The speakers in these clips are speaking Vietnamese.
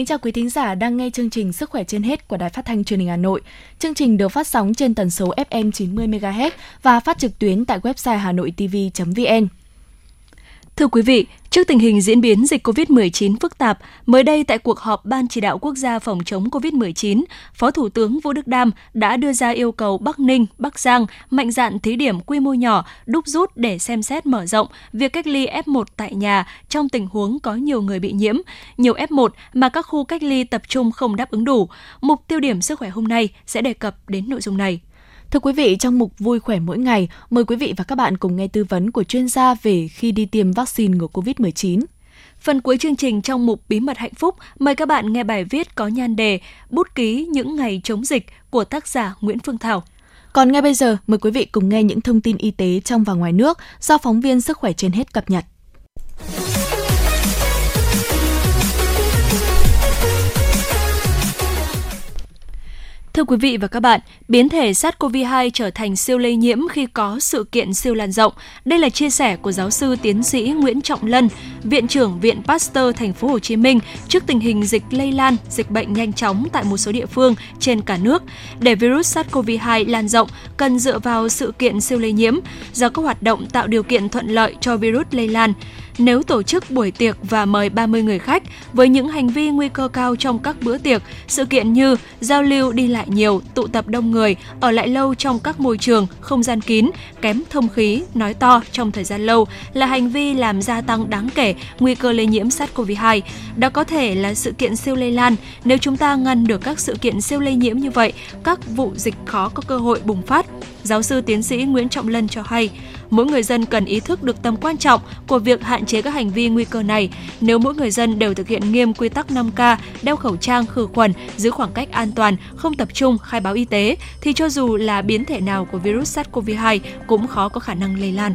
Kính chào quý thính giả đang nghe chương trình Sức khỏe trên hết của Đài Phát thanh Truyền hình Hà Nội. Chương trình được phát sóng trên tần số FM 90 MHz và phát trực tuyến tại website hanoitv.vn. Thưa quý vị, trước tình hình diễn biến dịch COVID-19 phức tạp, mới đây tại cuộc họp Ban chỉ đạo quốc gia phòng chống COVID-19, Phó Thủ tướng Vũ Đức Đam đã đưa ra yêu cầu Bắc Ninh, Bắc Giang mạnh dạn thí điểm quy mô nhỏ, đúc rút để xem xét mở rộng việc cách ly F1 tại nhà trong tình huống có nhiều người bị nhiễm, nhiều F1 mà các khu cách ly tập trung không đáp ứng đủ. Mục tiêu điểm sức khỏe hôm nay sẽ đề cập đến nội dung này. Thưa quý vị, trong mục Vui khỏe mỗi ngày, mời quý vị và các bạn cùng nghe tư vấn của chuyên gia về khi đi tiêm vaccine ngừa COVID-19. Phần cuối chương trình trong mục Bí mật hạnh phúc, mời các bạn nghe bài viết có nhan đề Bút ký những ngày chống dịch của tác giả Nguyễn Phương Thảo. Còn ngay bây giờ, mời quý vị cùng nghe những thông tin y tế trong và ngoài nước do phóng viên Sức khỏe trên hết cập nhật. Thưa quý vị và các bạn, biến thể SARS-CoV-2 trở thành siêu lây nhiễm khi có sự kiện siêu lan rộng. Đây là chia sẻ của giáo sư tiến sĩ Nguyễn Trọng Lân, Viện trưởng Viện Pasteur Thành phố Hồ Chí Minh trước tình hình dịch lây lan, dịch bệnh nhanh chóng tại một số địa phương trên cả nước. Để virus SARS-CoV-2 lan rộng, cần dựa vào sự kiện siêu lây nhiễm, do các hoạt động tạo điều kiện thuận lợi cho virus lây lan nếu tổ chức buổi tiệc và mời 30 người khách với những hành vi nguy cơ cao trong các bữa tiệc, sự kiện như giao lưu đi lại nhiều, tụ tập đông người, ở lại lâu trong các môi trường, không gian kín, kém thông khí, nói to trong thời gian lâu là hành vi làm gia tăng đáng kể nguy cơ lây nhiễm SARS-CoV-2. Đó có thể là sự kiện siêu lây lan. Nếu chúng ta ngăn được các sự kiện siêu lây nhiễm như vậy, các vụ dịch khó có cơ hội bùng phát. Giáo sư tiến sĩ Nguyễn Trọng Lân cho hay, mỗi người dân cần ý thức được tầm quan trọng của việc hạn chế các hành vi nguy cơ này. Nếu mỗi người dân đều thực hiện nghiêm quy tắc 5K, đeo khẩu trang, khử khuẩn, giữ khoảng cách an toàn, không tập trung, khai báo y tế, thì cho dù là biến thể nào của virus SARS-CoV-2 cũng khó có khả năng lây lan.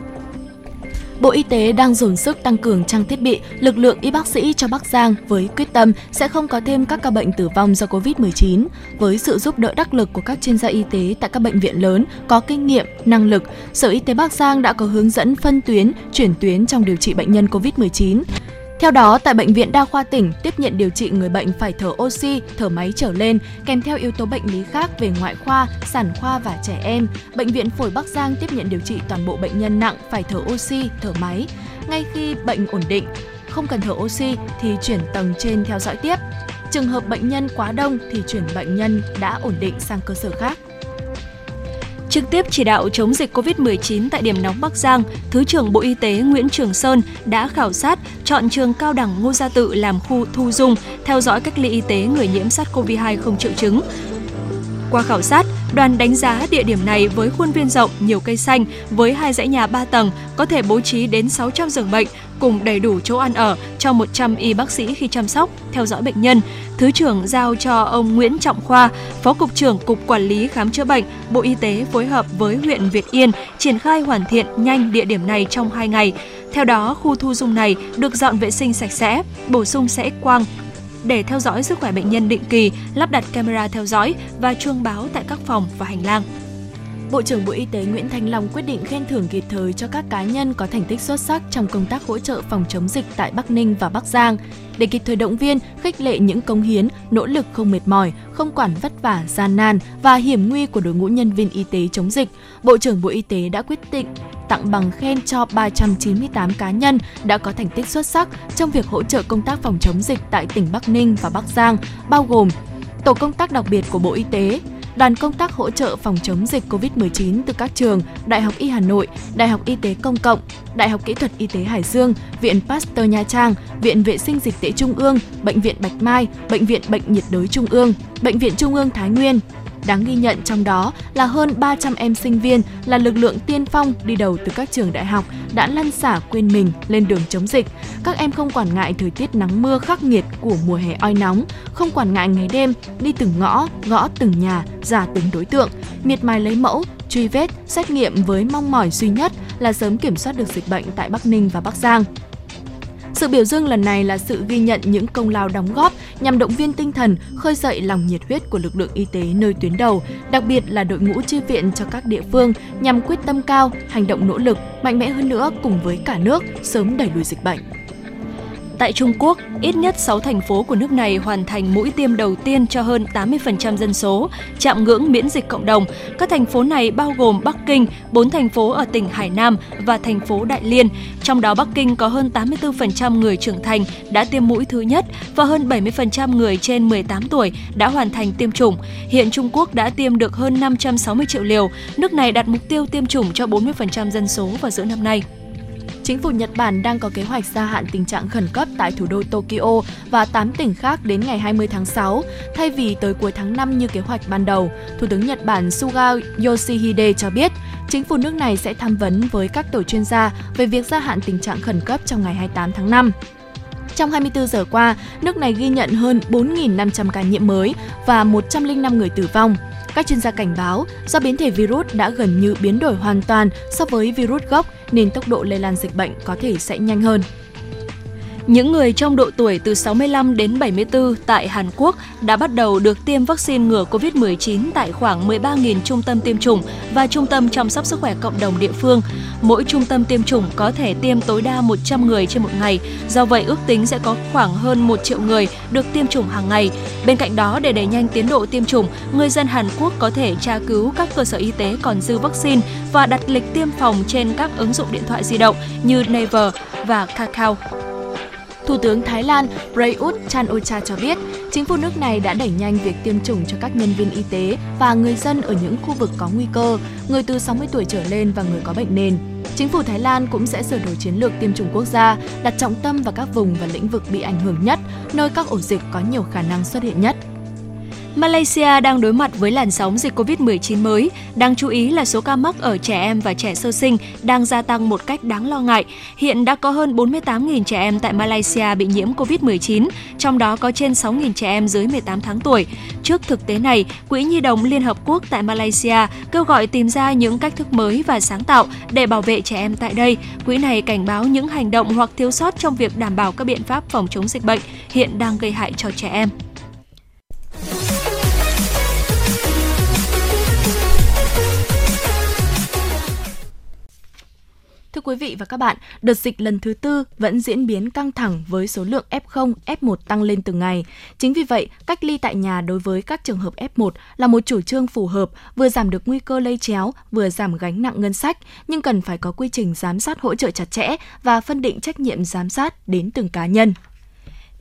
Bộ Y tế đang dồn sức tăng cường trang thiết bị, lực lượng y bác sĩ cho Bắc Giang với quyết tâm sẽ không có thêm các ca bệnh tử vong do Covid-19. Với sự giúp đỡ đắc lực của các chuyên gia y tế tại các bệnh viện lớn có kinh nghiệm, năng lực, Sở Y tế Bắc Giang đã có hướng dẫn phân tuyến, chuyển tuyến trong điều trị bệnh nhân Covid-19. Theo đó, tại Bệnh viện Đa khoa tỉnh tiếp nhận điều trị người bệnh phải thở oxy, thở máy trở lên, kèm theo yếu tố bệnh lý khác về ngoại khoa, sản khoa và trẻ em. Bệnh viện Phổi Bắc Giang tiếp nhận điều trị toàn bộ bệnh nhân nặng phải thở oxy, thở máy. Ngay khi bệnh ổn định, không cần thở oxy thì chuyển tầng trên theo dõi tiếp. Trường hợp bệnh nhân quá đông thì chuyển bệnh nhân đã ổn định sang cơ sở khác. Trực tiếp chỉ đạo chống dịch COVID-19 tại điểm nóng Bắc Giang, Thứ trưởng Bộ Y tế Nguyễn Trường Sơn đã khảo sát chọn trường cao đẳng Ngô Gia Tự làm khu thu dung, theo dõi cách ly y tế người nhiễm SARS-CoV-2 không triệu chứng. Qua khảo sát, đoàn đánh giá địa điểm này với khuôn viên rộng, nhiều cây xanh, với hai dãy nhà 3 tầng, có thể bố trí đến 600 giường bệnh, cùng đầy đủ chỗ ăn ở cho 100 y bác sĩ khi chăm sóc, theo dõi bệnh nhân. Thứ trưởng giao cho ông Nguyễn Trọng Khoa, Phó Cục trưởng Cục Quản lý Khám chữa bệnh, Bộ Y tế phối hợp với huyện Việt Yên triển khai hoàn thiện nhanh địa điểm này trong 2 ngày. Theo đó, khu thu dung này được dọn vệ sinh sạch sẽ, bổ sung sẽ quang, để theo dõi sức khỏe bệnh nhân định kỳ, lắp đặt camera theo dõi và chuông báo tại các phòng và hành lang. Bộ trưởng Bộ Y tế Nguyễn Thanh Long quyết định khen thưởng kịp thời cho các cá nhân có thành tích xuất sắc trong công tác hỗ trợ phòng chống dịch tại Bắc Ninh và Bắc Giang để kịp thời động viên, khích lệ những công hiến, nỗ lực không mệt mỏi, không quản vất vả, gian nan và hiểm nguy của đội ngũ nhân viên y tế chống dịch. Bộ trưởng Bộ Y tế đã quyết định tặng bằng khen cho 398 cá nhân đã có thành tích xuất sắc trong việc hỗ trợ công tác phòng chống dịch tại tỉnh Bắc Ninh và Bắc Giang, bao gồm Tổ công tác đặc biệt của Bộ Y tế, đoàn công tác hỗ trợ phòng chống dịch COVID-19 từ các trường Đại học Y Hà Nội, Đại học Y tế Công cộng, Đại học Kỹ thuật Y tế Hải Dương, Viện Pasteur Nha Trang, Viện Vệ sinh Dịch tễ Trung ương, Bệnh viện Bạch Mai, Bệnh viện Bệnh nhiệt đới Trung ương, Bệnh viện Trung ương Thái Nguyên, Đáng ghi nhận trong đó là hơn 300 em sinh viên là lực lượng tiên phong đi đầu từ các trường đại học đã lăn xả quên mình lên đường chống dịch. Các em không quản ngại thời tiết nắng mưa khắc nghiệt của mùa hè oi nóng, không quản ngại ngày đêm đi từng ngõ, gõ từng nhà, giả từng đối tượng, miệt mài lấy mẫu, truy vết, xét nghiệm với mong mỏi duy nhất là sớm kiểm soát được dịch bệnh tại Bắc Ninh và Bắc Giang. Sự biểu dương lần này là sự ghi nhận những công lao đóng góp nhằm động viên tinh thần, khơi dậy lòng nhiệt huyết của lực lượng y tế nơi tuyến đầu, đặc biệt là đội ngũ chi viện cho các địa phương nhằm quyết tâm cao, hành động nỗ lực, mạnh mẽ hơn nữa cùng với cả nước sớm đẩy lùi dịch bệnh. Tại Trung Quốc, ít nhất 6 thành phố của nước này hoàn thành mũi tiêm đầu tiên cho hơn 80% dân số, chạm ngưỡng miễn dịch cộng đồng. Các thành phố này bao gồm Bắc Kinh, 4 thành phố ở tỉnh Hải Nam và thành phố Đại Liên. Trong đó Bắc Kinh có hơn 84% người trưởng thành đã tiêm mũi thứ nhất và hơn 70% người trên 18 tuổi đã hoàn thành tiêm chủng. Hiện Trung Quốc đã tiêm được hơn 560 triệu liều. Nước này đặt mục tiêu tiêm chủng cho 40% dân số vào giữa năm nay. Chính phủ Nhật Bản đang có kế hoạch gia hạn tình trạng khẩn cấp tại thủ đô Tokyo và 8 tỉnh khác đến ngày 20 tháng 6, thay vì tới cuối tháng 5 như kế hoạch ban đầu. Thủ tướng Nhật Bản Suga Yoshihide cho biết, chính phủ nước này sẽ tham vấn với các tổ chuyên gia về việc gia hạn tình trạng khẩn cấp trong ngày 28 tháng 5. Trong 24 giờ qua, nước này ghi nhận hơn 4.500 ca nhiễm mới và 105 người tử vong. Các chuyên gia cảnh báo do biến thể virus đã gần như biến đổi hoàn toàn so với virus gốc nên tốc độ lây lan dịch bệnh có thể sẽ nhanh hơn. Những người trong độ tuổi từ 65 đến 74 tại Hàn Quốc đã bắt đầu được tiêm vaccine ngừa COVID-19 tại khoảng 13.000 trung tâm tiêm chủng và trung tâm chăm sóc sức khỏe cộng đồng địa phương. Mỗi trung tâm tiêm chủng có thể tiêm tối đa 100 người trên một ngày, do vậy ước tính sẽ có khoảng hơn 1 triệu người được tiêm chủng hàng ngày. Bên cạnh đó, để đẩy nhanh tiến độ tiêm chủng, người dân Hàn Quốc có thể tra cứu các cơ sở y tế còn dư vaccine và đặt lịch tiêm phòng trên các ứng dụng điện thoại di động như Naver và Kakao. Thủ tướng Thái Lan Prayut Chan-o-cha cho biết, chính phủ nước này đã đẩy nhanh việc tiêm chủng cho các nhân viên y tế và người dân ở những khu vực có nguy cơ, người từ 60 tuổi trở lên và người có bệnh nền. Chính phủ Thái Lan cũng sẽ sửa đổi chiến lược tiêm chủng quốc gia, đặt trọng tâm vào các vùng và lĩnh vực bị ảnh hưởng nhất, nơi các ổ dịch có nhiều khả năng xuất hiện nhất. Malaysia đang đối mặt với làn sóng dịch COVID-19 mới. Đáng chú ý là số ca mắc ở trẻ em và trẻ sơ sinh đang gia tăng một cách đáng lo ngại. Hiện đã có hơn 48.000 trẻ em tại Malaysia bị nhiễm COVID-19, trong đó có trên 6.000 trẻ em dưới 18 tháng tuổi. Trước thực tế này, Quỹ Nhi đồng Liên Hợp Quốc tại Malaysia kêu gọi tìm ra những cách thức mới và sáng tạo để bảo vệ trẻ em tại đây. Quỹ này cảnh báo những hành động hoặc thiếu sót trong việc đảm bảo các biện pháp phòng chống dịch bệnh hiện đang gây hại cho trẻ em. Quý vị và các bạn, đợt dịch lần thứ tư vẫn diễn biến căng thẳng với số lượng F0, F1 tăng lên từng ngày. Chính vì vậy, cách ly tại nhà đối với các trường hợp F1 là một chủ trương phù hợp, vừa giảm được nguy cơ lây chéo, vừa giảm gánh nặng ngân sách, nhưng cần phải có quy trình giám sát hỗ trợ chặt chẽ và phân định trách nhiệm giám sát đến từng cá nhân.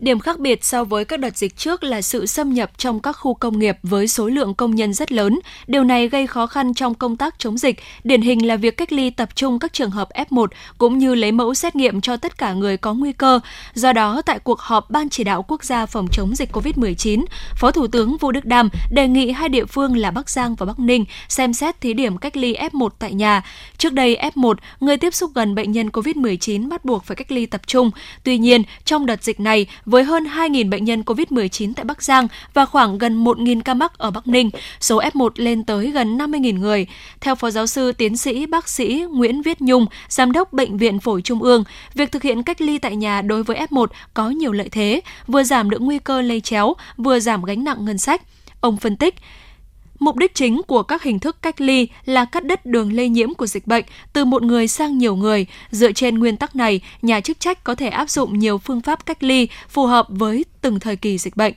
Điểm khác biệt so với các đợt dịch trước là sự xâm nhập trong các khu công nghiệp với số lượng công nhân rất lớn. Điều này gây khó khăn trong công tác chống dịch, điển hình là việc cách ly tập trung các trường hợp F1 cũng như lấy mẫu xét nghiệm cho tất cả người có nguy cơ. Do đó, tại cuộc họp Ban chỉ đạo quốc gia phòng chống dịch COVID-19, Phó Thủ tướng Vũ Đức Đam đề nghị hai địa phương là Bắc Giang và Bắc Ninh xem xét thí điểm cách ly F1 tại nhà. Trước đây F1, người tiếp xúc gần bệnh nhân COVID-19 bắt buộc phải cách ly tập trung. Tuy nhiên, trong đợt dịch này, với hơn 2.000 bệnh nhân COVID-19 tại Bắc Giang và khoảng gần 1.000 ca mắc ở Bắc Ninh, số F1 lên tới gần 50.000 người. Theo Phó Giáo sư Tiến sĩ Bác sĩ Nguyễn Viết Nhung, Giám đốc Bệnh viện Phổi Trung ương, việc thực hiện cách ly tại nhà đối với F1 có nhiều lợi thế, vừa giảm được nguy cơ lây chéo, vừa giảm gánh nặng ngân sách. Ông phân tích, Mục đích chính của các hình thức cách ly là cắt đứt đường lây nhiễm của dịch bệnh từ một người sang nhiều người. Dựa trên nguyên tắc này, nhà chức trách có thể áp dụng nhiều phương pháp cách ly phù hợp với từng thời kỳ dịch bệnh.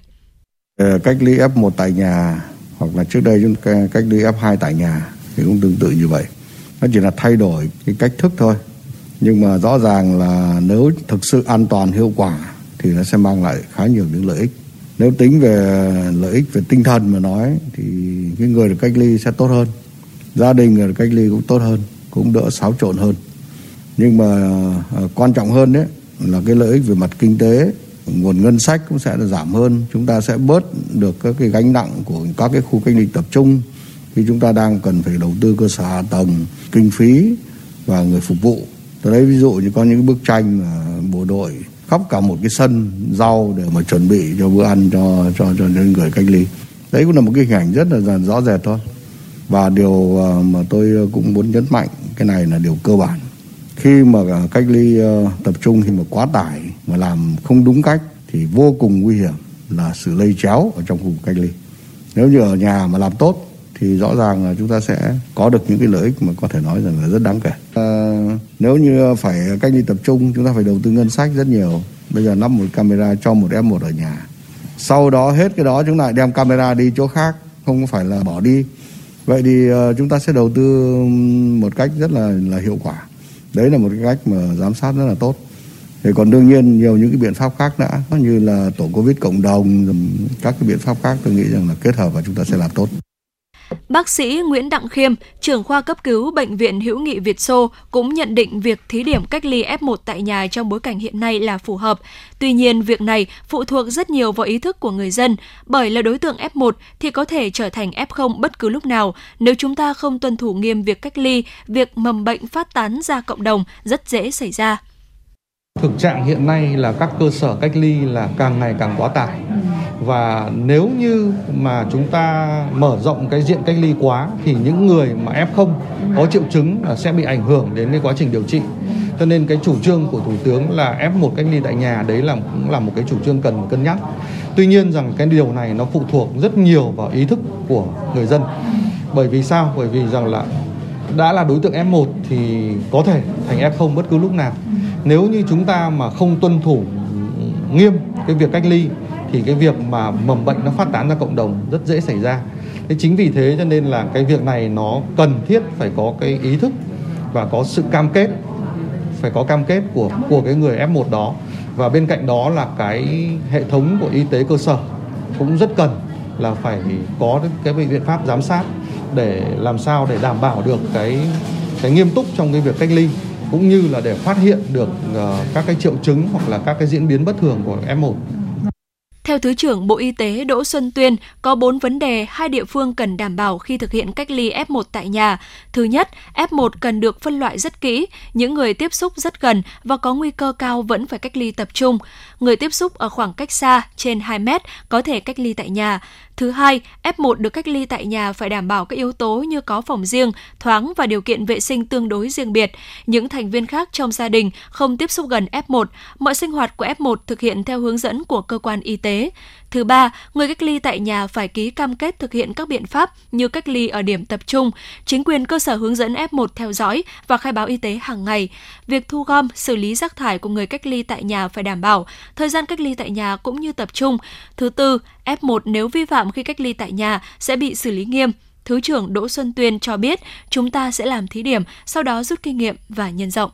Ờ, cách ly F1 tại nhà hoặc là trước đây chúng ta cách ly F2 tại nhà thì cũng tương tự như vậy. Nó chỉ là thay đổi cái cách thức thôi. Nhưng mà rõ ràng là nếu thực sự an toàn hiệu quả thì nó sẽ mang lại khá nhiều những lợi ích nếu tính về lợi ích về tinh thần mà nói, thì cái người được cách ly sẽ tốt hơn. Gia đình người được cách ly cũng tốt hơn, cũng đỡ xáo trộn hơn. Nhưng mà à, quan trọng hơn đấy là cái lợi ích về mặt kinh tế, nguồn ngân sách cũng sẽ giảm hơn. Chúng ta sẽ bớt được các cái gánh nặng của các cái khu cách ly tập trung khi chúng ta đang cần phải đầu tư cơ sở hạ tầng, kinh phí và người phục vụ. Tôi lấy ví dụ như có những bức tranh mà bộ đội khóc cả một cái sân rau để mà chuẩn bị cho bữa ăn cho cho cho những người cách ly. Đấy cũng là một cái hình ảnh rất là rõ rệt thôi. Và điều à, mà tôi cũng muốn nhấn mạnh, cái này là điều cơ bản. Khi mà à, cách ly à, tập trung, khi mà quá tải, mà làm không đúng cách thì vô cùng nguy hiểm là sự lây chéo ở trong khu cách ly. Nếu như ở nhà mà làm tốt thì rõ ràng là chúng ta sẽ có được những cái lợi ích mà có thể nói rằng là rất đáng kể. À, nếu như phải cách ly tập trung chúng ta phải đầu tư ngân sách rất nhiều. Bây giờ lắp một camera cho một F1 ở nhà. Sau đó hết cái đó chúng lại đem camera đi chỗ khác, không phải là bỏ đi. Vậy thì ờ, chúng ta sẽ đầu tư một cách rất là là hiệu quả. Đấy là một cái cách mà giám sát rất là tốt. Thì còn đương nhiên nhiều những cái biện pháp khác đã như là tổ Covid cộng đồng, các cái biện pháp khác tôi nghĩ rằng là kết hợp và chúng ta sẽ làm tốt. Bác sĩ Nguyễn Đặng Khiêm, trưởng khoa cấp cứu Bệnh viện Hữu nghị Việt Xô cũng nhận định việc thí điểm cách ly F1 tại nhà trong bối cảnh hiện nay là phù hợp. Tuy nhiên, việc này phụ thuộc rất nhiều vào ý thức của người dân, bởi là đối tượng F1 thì có thể trở thành F0 bất cứ lúc nào. Nếu chúng ta không tuân thủ nghiêm việc cách ly, việc mầm bệnh phát tán ra cộng đồng rất dễ xảy ra. Thực trạng hiện nay là các cơ sở cách ly là càng ngày càng quá tải và nếu như mà chúng ta mở rộng cái diện cách ly quá thì những người mà F0 có triệu chứng là sẽ bị ảnh hưởng đến cái quá trình điều trị. Cho nên cái chủ trương của Thủ tướng là F1 cách ly tại nhà, đấy là, cũng là một cái chủ trương cần cân nhắc. Tuy nhiên rằng cái điều này nó phụ thuộc rất nhiều vào ý thức của người dân. Bởi vì sao? Bởi vì rằng là đã là đối tượng F1 thì có thể thành F0 bất cứ lúc nào. Nếu như chúng ta mà không tuân thủ nghiêm cái việc cách ly, thì cái việc mà mầm bệnh nó phát tán ra cộng đồng rất dễ xảy ra. Thế chính vì thế cho nên là cái việc này nó cần thiết phải có cái ý thức và có sự cam kết, phải có cam kết của của cái người F1 đó và bên cạnh đó là cái hệ thống của y tế cơ sở cũng rất cần là phải có cái biện pháp giám sát để làm sao để đảm bảo được cái cái nghiêm túc trong cái việc cách ly cũng như là để phát hiện được ờ, các cái triệu chứng hoặc là các cái diễn biến bất thường của F1. Theo Thứ trưởng Bộ Y tế Đỗ Xuân Tuyên, có 4 vấn đề hai địa phương cần đảm bảo khi thực hiện cách ly F1 tại nhà. Thứ nhất, F1 cần được phân loại rất kỹ, những người tiếp xúc rất gần và có nguy cơ cao vẫn phải cách ly tập trung. Người tiếp xúc ở khoảng cách xa, trên 2 mét, có thể cách ly tại nhà. Thứ hai, F1 được cách ly tại nhà phải đảm bảo các yếu tố như có phòng riêng, thoáng và điều kiện vệ sinh tương đối riêng biệt. Những thành viên khác trong gia đình không tiếp xúc gần F1. Mọi sinh hoạt của F1 thực hiện theo hướng dẫn của cơ quan y tế. Thứ ba, người cách ly tại nhà phải ký cam kết thực hiện các biện pháp như cách ly ở điểm tập trung, chính quyền cơ sở hướng dẫn F1 theo dõi và khai báo y tế hàng ngày. Việc thu gom, xử lý rác thải của người cách ly tại nhà phải đảm bảo, thời gian cách ly tại nhà cũng như tập trung. Thứ tư, F1 nếu vi phạm khi cách ly tại nhà sẽ bị xử lý nghiêm. Thứ trưởng Đỗ Xuân Tuyên cho biết chúng ta sẽ làm thí điểm, sau đó rút kinh nghiệm và nhân rộng.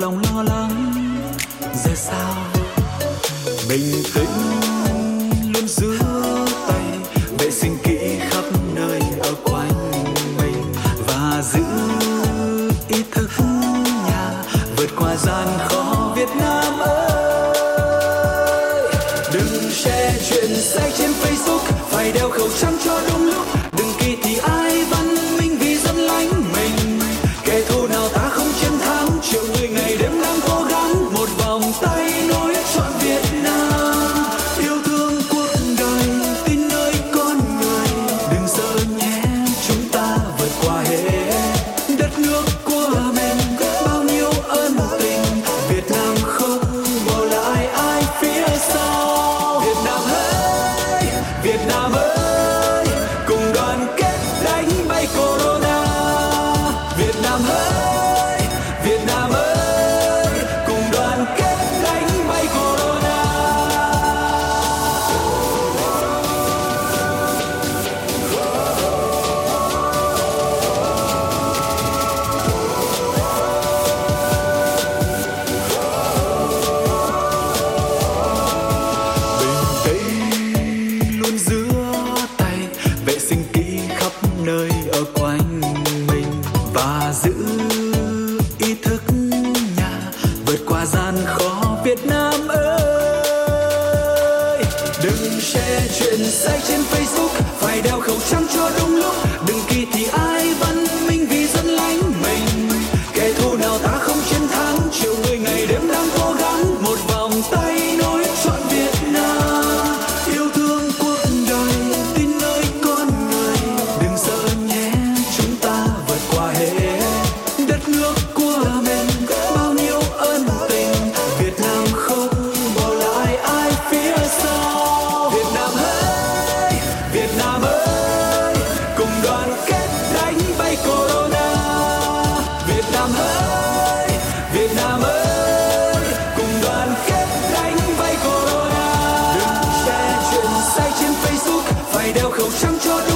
Lòng lo lắng. Giờ sao? Bình tĩnh luôn giữ tay. Vệ sinh kỹ khắp nơi ở quanh mình. Và giữ ý thức nhà. Vượt qua gian khó việt nam ơi. Đừng share chuyện sai trên facebook. Phải đeo khẩu trang cho đúng nơi ở quanh mình và giữ ý thức nhà, vượt qua gian khó Việt Nam ơi. Đừng share chuyện sai trên Facebook, phải đeo khẩu trang cho đúng Đeo khẩu trang cho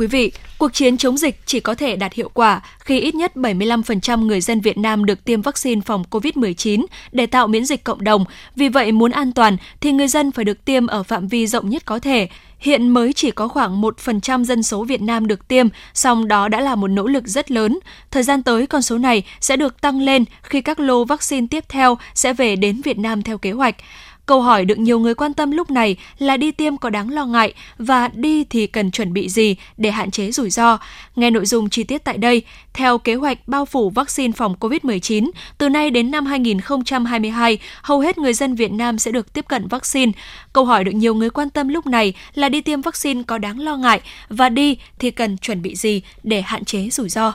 quý vị, cuộc chiến chống dịch chỉ có thể đạt hiệu quả khi ít nhất 75% người dân Việt Nam được tiêm vaccine phòng COVID-19 để tạo miễn dịch cộng đồng. Vì vậy, muốn an toàn thì người dân phải được tiêm ở phạm vi rộng nhất có thể. Hiện mới chỉ có khoảng 1% dân số Việt Nam được tiêm, song đó đã là một nỗ lực rất lớn. Thời gian tới, con số này sẽ được tăng lên khi các lô vaccine tiếp theo sẽ về đến Việt Nam theo kế hoạch. Câu hỏi được nhiều người quan tâm lúc này là đi tiêm có đáng lo ngại và đi thì cần chuẩn bị gì để hạn chế rủi ro. Nghe nội dung chi tiết tại đây. Theo kế hoạch bao phủ vaccine phòng COVID-19, từ nay đến năm 2022, hầu hết người dân Việt Nam sẽ được tiếp cận vaccine. Câu hỏi được nhiều người quan tâm lúc này là đi tiêm vaccine có đáng lo ngại và đi thì cần chuẩn bị gì để hạn chế rủi ro.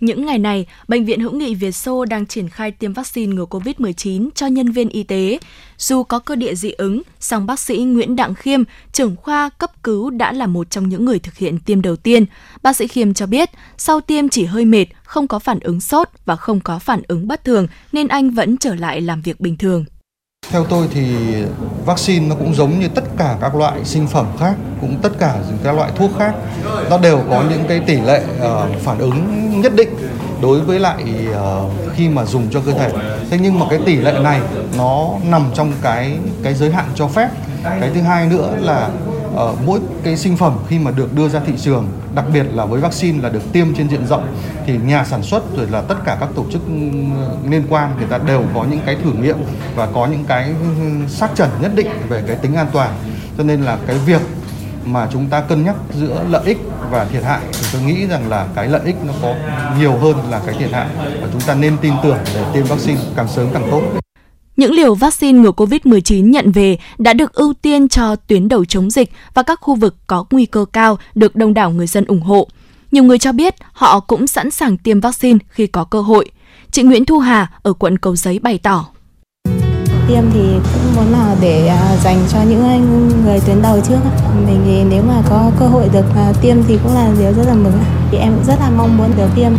Những ngày này, Bệnh viện Hữu nghị Việt Xô đang triển khai tiêm vaccine ngừa COVID-19 cho nhân viên y tế. Dù có cơ địa dị ứng, song bác sĩ Nguyễn Đặng Khiêm, trưởng khoa cấp cứu đã là một trong những người thực hiện tiêm đầu tiên. Bác sĩ Khiêm cho biết, sau tiêm chỉ hơi mệt, không có phản ứng sốt và không có phản ứng bất thường nên anh vẫn trở lại làm việc bình thường. Theo tôi thì vaccine nó cũng giống như tất cả các loại sinh phẩm khác, cũng tất cả các loại thuốc khác, nó đều có những cái tỷ lệ uh, phản ứng nhất định đối với lại uh, khi mà dùng cho cơ thể. Thế nhưng mà cái tỷ lệ này nó nằm trong cái cái giới hạn cho phép. Cái thứ hai nữa là uh, mỗi cái sinh phẩm khi mà được đưa ra thị trường, đặc biệt là với vaccine là được tiêm trên diện rộng thì nhà sản xuất rồi là tất cả các tổ chức ừ, liên quan người ta đều có những cái thử nghiệm và có những cái ừ, ừ, xác chẩn nhất định về cái tính an toàn. Cho nên là cái việc mà chúng ta cân nhắc giữa lợi ích và thiệt hại thì tôi nghĩ rằng là cái lợi ích nó có nhiều hơn là cái thiệt hại và chúng ta nên tin tưởng để tiêm vaccine càng sớm càng tốt. Những liều vaccine ngừa COVID-19 nhận về đã được ưu tiên cho tuyến đầu chống dịch và các khu vực có nguy cơ cao được đông đảo người dân ủng hộ. Nhiều người cho biết họ cũng sẵn sàng tiêm vaccine khi có cơ hội. Chị Nguyễn Thu Hà ở quận Cầu Giấy bày tỏ. Tiêm thì cũng muốn là để à, dành cho những người tuyến đầu trước. Mình thì nếu mà có cơ hội được à, tiêm thì cũng là điều rất là mừng. Thì em cũng rất là mong muốn được tiêm.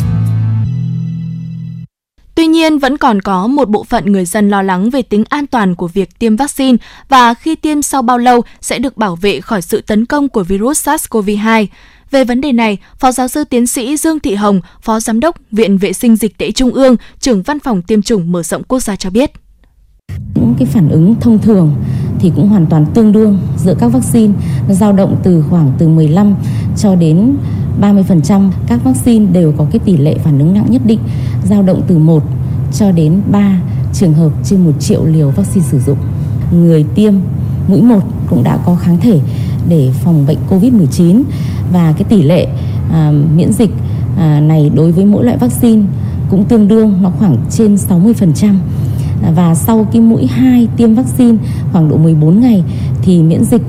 Tuy nhiên, vẫn còn có một bộ phận người dân lo lắng về tính an toàn của việc tiêm vaccine và khi tiêm sau bao lâu sẽ được bảo vệ khỏi sự tấn công của virus SARS-CoV-2. Về vấn đề này, Phó giáo sư tiến sĩ Dương Thị Hồng, Phó Giám đốc Viện Vệ sinh Dịch tễ Trung ương, trưởng Văn phòng Tiêm chủng mở rộng quốc gia cho biết. Những cái phản ứng thông thường thì cũng hoàn toàn tương đương giữa các vaccine, nó dao động từ khoảng từ 15 cho đến 30%. Các vaccine đều có cái tỷ lệ phản ứng nặng nhất định, dao động từ 1 cho đến 3 trường hợp trên 1 triệu liều vaccine sử dụng. Người tiêm mũi 1 cũng đã có kháng thể để phòng bệnh COVID-19 và cái tỷ lệ à, miễn dịch à, này đối với mỗi loại vaccine cũng tương đương nó khoảng trên 60% và sau cái mũi 2 tiêm vaccine khoảng độ 14 ngày thì miễn dịch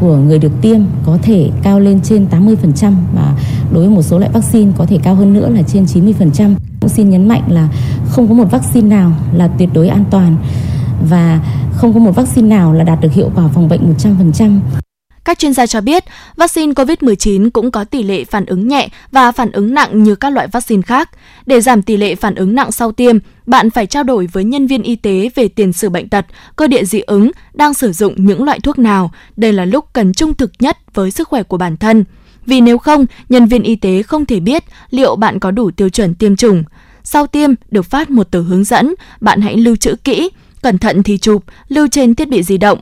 của người được tiêm có thể cao lên trên 80% và đối với một số loại vaccine có thể cao hơn nữa là trên 90%. Cũng xin nhấn mạnh là không có một vaccine nào là tuyệt đối an toàn và không có một vaccine nào là đạt được hiệu quả phòng bệnh 100%. Các chuyên gia cho biết, vaccine COVID-19 cũng có tỷ lệ phản ứng nhẹ và phản ứng nặng như các loại vaccine khác. Để giảm tỷ lệ phản ứng nặng sau tiêm, bạn phải trao đổi với nhân viên y tế về tiền sử bệnh tật, cơ địa dị ứng, đang sử dụng những loại thuốc nào. Đây là lúc cần trung thực nhất với sức khỏe của bản thân. Vì nếu không, nhân viên y tế không thể biết liệu bạn có đủ tiêu chuẩn tiêm chủng. Sau tiêm được phát một tờ hướng dẫn, bạn hãy lưu trữ kỹ, cẩn thận thì chụp, lưu trên thiết bị di động.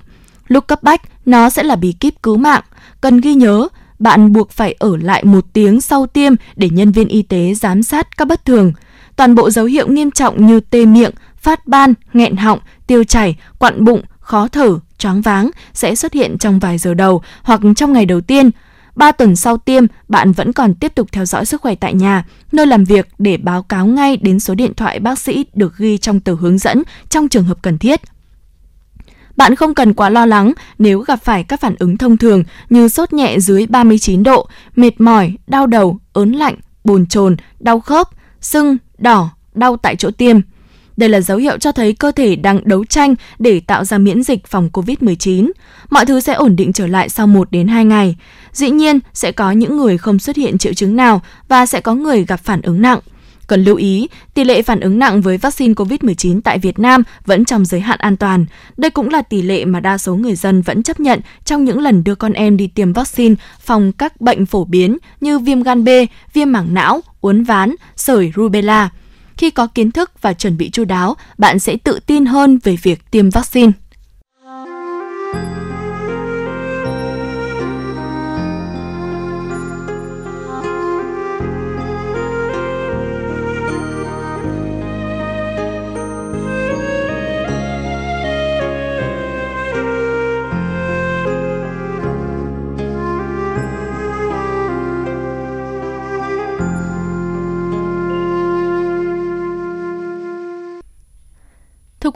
Lúc cấp bách, nó sẽ là bí kíp cứu mạng. Cần ghi nhớ, bạn buộc phải ở lại một tiếng sau tiêm để nhân viên y tế giám sát các bất thường. Toàn bộ dấu hiệu nghiêm trọng như tê miệng, phát ban, nghẹn họng, tiêu chảy, quặn bụng, khó thở, choáng váng sẽ xuất hiện trong vài giờ đầu hoặc trong ngày đầu tiên. 3 tuần sau tiêm, bạn vẫn còn tiếp tục theo dõi sức khỏe tại nhà, nơi làm việc để báo cáo ngay đến số điện thoại bác sĩ được ghi trong tờ hướng dẫn trong trường hợp cần thiết. Bạn không cần quá lo lắng nếu gặp phải các phản ứng thông thường như sốt nhẹ dưới 39 độ, mệt mỏi, đau đầu, ớn lạnh, bồn chồn, đau khớp, sưng, đỏ, đau tại chỗ tiêm. Đây là dấu hiệu cho thấy cơ thể đang đấu tranh để tạo ra miễn dịch phòng COVID-19. Mọi thứ sẽ ổn định trở lại sau 1 đến 2 ngày. Dĩ nhiên, sẽ có những người không xuất hiện triệu chứng nào và sẽ có người gặp phản ứng nặng. Cần lưu ý, tỷ lệ phản ứng nặng với vaccine COVID-19 tại Việt Nam vẫn trong giới hạn an toàn. Đây cũng là tỷ lệ mà đa số người dân vẫn chấp nhận trong những lần đưa con em đi tiêm vaccine phòng các bệnh phổ biến như viêm gan B, viêm mảng não, uốn ván, sởi rubella. Khi có kiến thức và chuẩn bị chu đáo, bạn sẽ tự tin hơn về việc tiêm vaccine.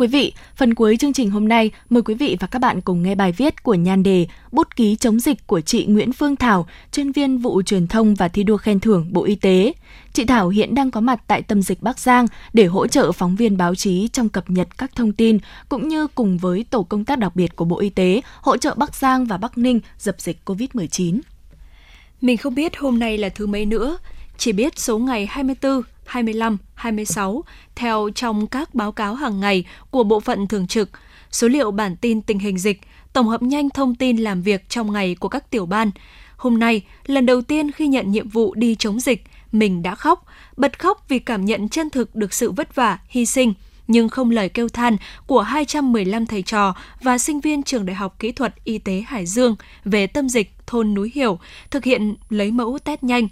Quý vị, phần cuối chương trình hôm nay, mời quý vị và các bạn cùng nghe bài viết của nhan đề Bút ký chống dịch của chị Nguyễn Phương Thảo, chuyên viên vụ truyền thông và thi đua khen thưởng Bộ Y tế. Chị Thảo hiện đang có mặt tại tâm dịch Bắc Giang để hỗ trợ phóng viên báo chí trong cập nhật các thông tin, cũng như cùng với tổ công tác đặc biệt của Bộ Y tế hỗ trợ Bắc Giang và Bắc Ninh dập dịch COVID-19. Mình không biết hôm nay là thứ mấy nữa, chỉ biết số ngày 24, 25, 26 theo trong các báo cáo hàng ngày của bộ phận thường trực, số liệu bản tin tình hình dịch, tổng hợp nhanh thông tin làm việc trong ngày của các tiểu ban. Hôm nay, lần đầu tiên khi nhận nhiệm vụ đi chống dịch, mình đã khóc, bật khóc vì cảm nhận chân thực được sự vất vả, hy sinh, nhưng không lời kêu than của 215 thầy trò và sinh viên trường Đại học Kỹ thuật Y tế Hải Dương về tâm dịch thôn núi Hiểu, thực hiện lấy mẫu test nhanh.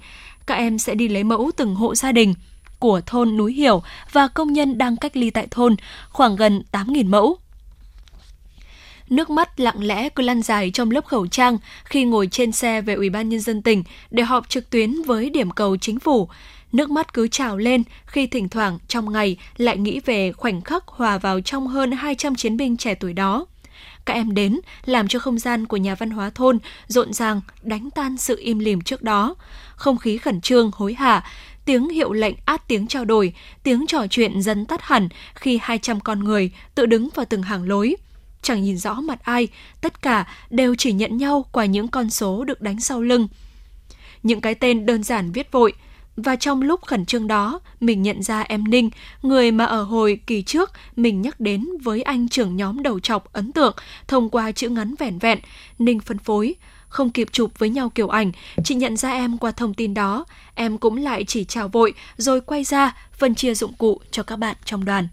Các em sẽ đi lấy mẫu từng hộ gia đình, của thôn Núi Hiểu và công nhân đang cách ly tại thôn, khoảng gần 8.000 mẫu. Nước mắt lặng lẽ cứ lăn dài trong lớp khẩu trang khi ngồi trên xe về Ủy ban nhân dân tỉnh để họp trực tuyến với điểm cầu chính phủ. Nước mắt cứ trào lên khi thỉnh thoảng trong ngày lại nghĩ về khoảnh khắc hòa vào trong hơn 200 chiến binh trẻ tuổi đó. Các em đến làm cho không gian của nhà văn hóa thôn rộn ràng đánh tan sự im lìm trước đó. Không khí khẩn trương, hối hả, tiếng hiệu lệnh át tiếng trao đổi, tiếng trò chuyện dần tắt hẳn khi 200 con người tự đứng vào từng hàng lối. Chẳng nhìn rõ mặt ai, tất cả đều chỉ nhận nhau qua những con số được đánh sau lưng. Những cái tên đơn giản viết vội, và trong lúc khẩn trương đó, mình nhận ra em Ninh, người mà ở hồi kỳ trước mình nhắc đến với anh trưởng nhóm đầu trọc ấn tượng thông qua chữ ngắn vẻn vẹn, Ninh phân phối không kịp chụp với nhau kiểu ảnh, chị nhận ra em qua thông tin đó, em cũng lại chỉ chào vội rồi quay ra phân chia dụng cụ cho các bạn trong đoàn.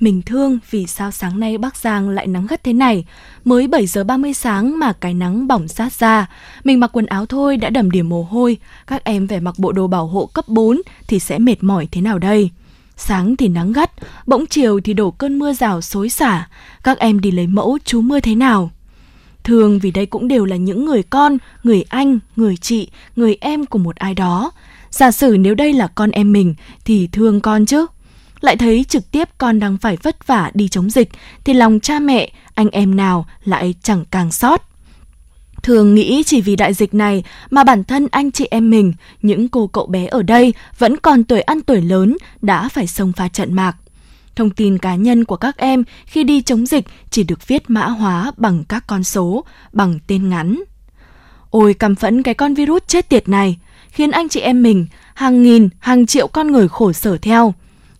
Mình thương vì sao sáng nay Bắc Giang lại nắng gắt thế này. Mới 7 giờ 30 sáng mà cái nắng bỏng sát ra. Mình mặc quần áo thôi đã đầm điểm mồ hôi. Các em phải mặc bộ đồ bảo hộ cấp 4 thì sẽ mệt mỏi thế nào đây? Sáng thì nắng gắt, bỗng chiều thì đổ cơn mưa rào xối xả. Các em đi lấy mẫu chú mưa thế nào? Thường vì đây cũng đều là những người con, người anh, người chị, người em của một ai đó. Giả sử nếu đây là con em mình thì thương con chứ. Lại thấy trực tiếp con đang phải vất vả đi chống dịch thì lòng cha mẹ, anh em nào lại chẳng càng sót. Thường nghĩ chỉ vì đại dịch này mà bản thân anh chị em mình, những cô cậu bé ở đây vẫn còn tuổi ăn tuổi lớn đã phải xông pha trận mạc. Thông tin cá nhân của các em khi đi chống dịch chỉ được viết mã hóa bằng các con số, bằng tên ngắn. Ôi căm phẫn cái con virus chết tiệt này, khiến anh chị em mình, hàng nghìn, hàng triệu con người khổ sở theo.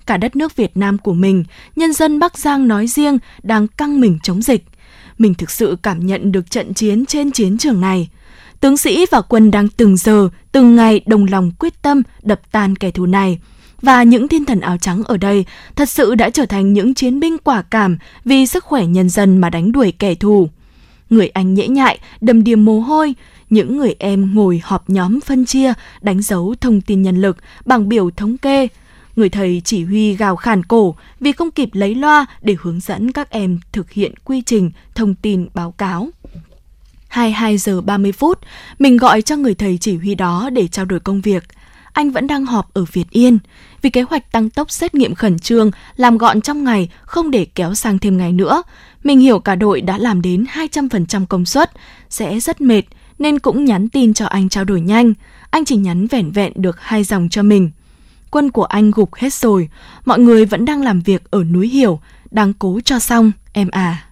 Cả đất nước Việt Nam của mình, nhân dân Bắc Giang nói riêng đang căng mình chống dịch. Mình thực sự cảm nhận được trận chiến trên chiến trường này. Tướng sĩ và quân đang từng giờ, từng ngày đồng lòng quyết tâm đập tan kẻ thù này. Và những thiên thần áo trắng ở đây thật sự đã trở thành những chiến binh quả cảm vì sức khỏe nhân dân mà đánh đuổi kẻ thù. Người anh nhễ nhại, đầm điềm mồ hôi, những người em ngồi họp nhóm phân chia, đánh dấu thông tin nhân lực, bảng biểu thống kê. Người thầy chỉ huy gào khàn cổ vì không kịp lấy loa để hướng dẫn các em thực hiện quy trình thông tin báo cáo. 22 giờ 30 phút, mình gọi cho người thầy chỉ huy đó để trao đổi công việc. Anh vẫn đang họp ở Việt Yên. Vì kế hoạch tăng tốc xét nghiệm khẩn trương, làm gọn trong ngày, không để kéo sang thêm ngày nữa. Mình hiểu cả đội đã làm đến 200% công suất, sẽ rất mệt, nên cũng nhắn tin cho anh trao đổi nhanh. Anh chỉ nhắn vẻn vẹn được hai dòng cho mình. Quân của anh gục hết rồi, mọi người vẫn đang làm việc ở núi Hiểu, đang cố cho xong, em à.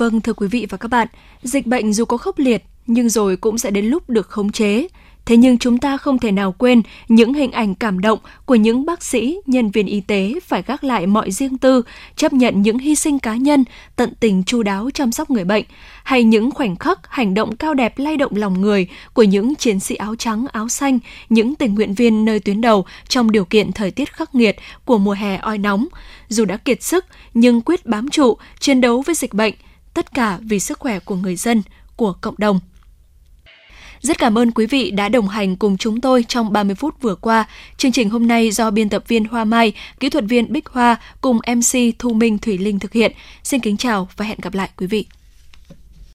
Vâng, thưa quý vị và các bạn, dịch bệnh dù có khốc liệt nhưng rồi cũng sẽ đến lúc được khống chế. Thế nhưng chúng ta không thể nào quên những hình ảnh cảm động của những bác sĩ, nhân viên y tế phải gác lại mọi riêng tư, chấp nhận những hy sinh cá nhân, tận tình chu đáo chăm sóc người bệnh, hay những khoảnh khắc hành động cao đẹp lay động lòng người của những chiến sĩ áo trắng, áo xanh, những tình nguyện viên nơi tuyến đầu trong điều kiện thời tiết khắc nghiệt của mùa hè oi nóng. Dù đã kiệt sức nhưng quyết bám trụ, chiến đấu với dịch bệnh – tất cả vì sức khỏe của người dân, của cộng đồng. Rất cảm ơn quý vị đã đồng hành cùng chúng tôi trong 30 phút vừa qua. Chương trình hôm nay do biên tập viên Hoa Mai, kỹ thuật viên Bích Hoa cùng MC Thu Minh Thủy Linh thực hiện. Xin kính chào và hẹn gặp lại quý vị.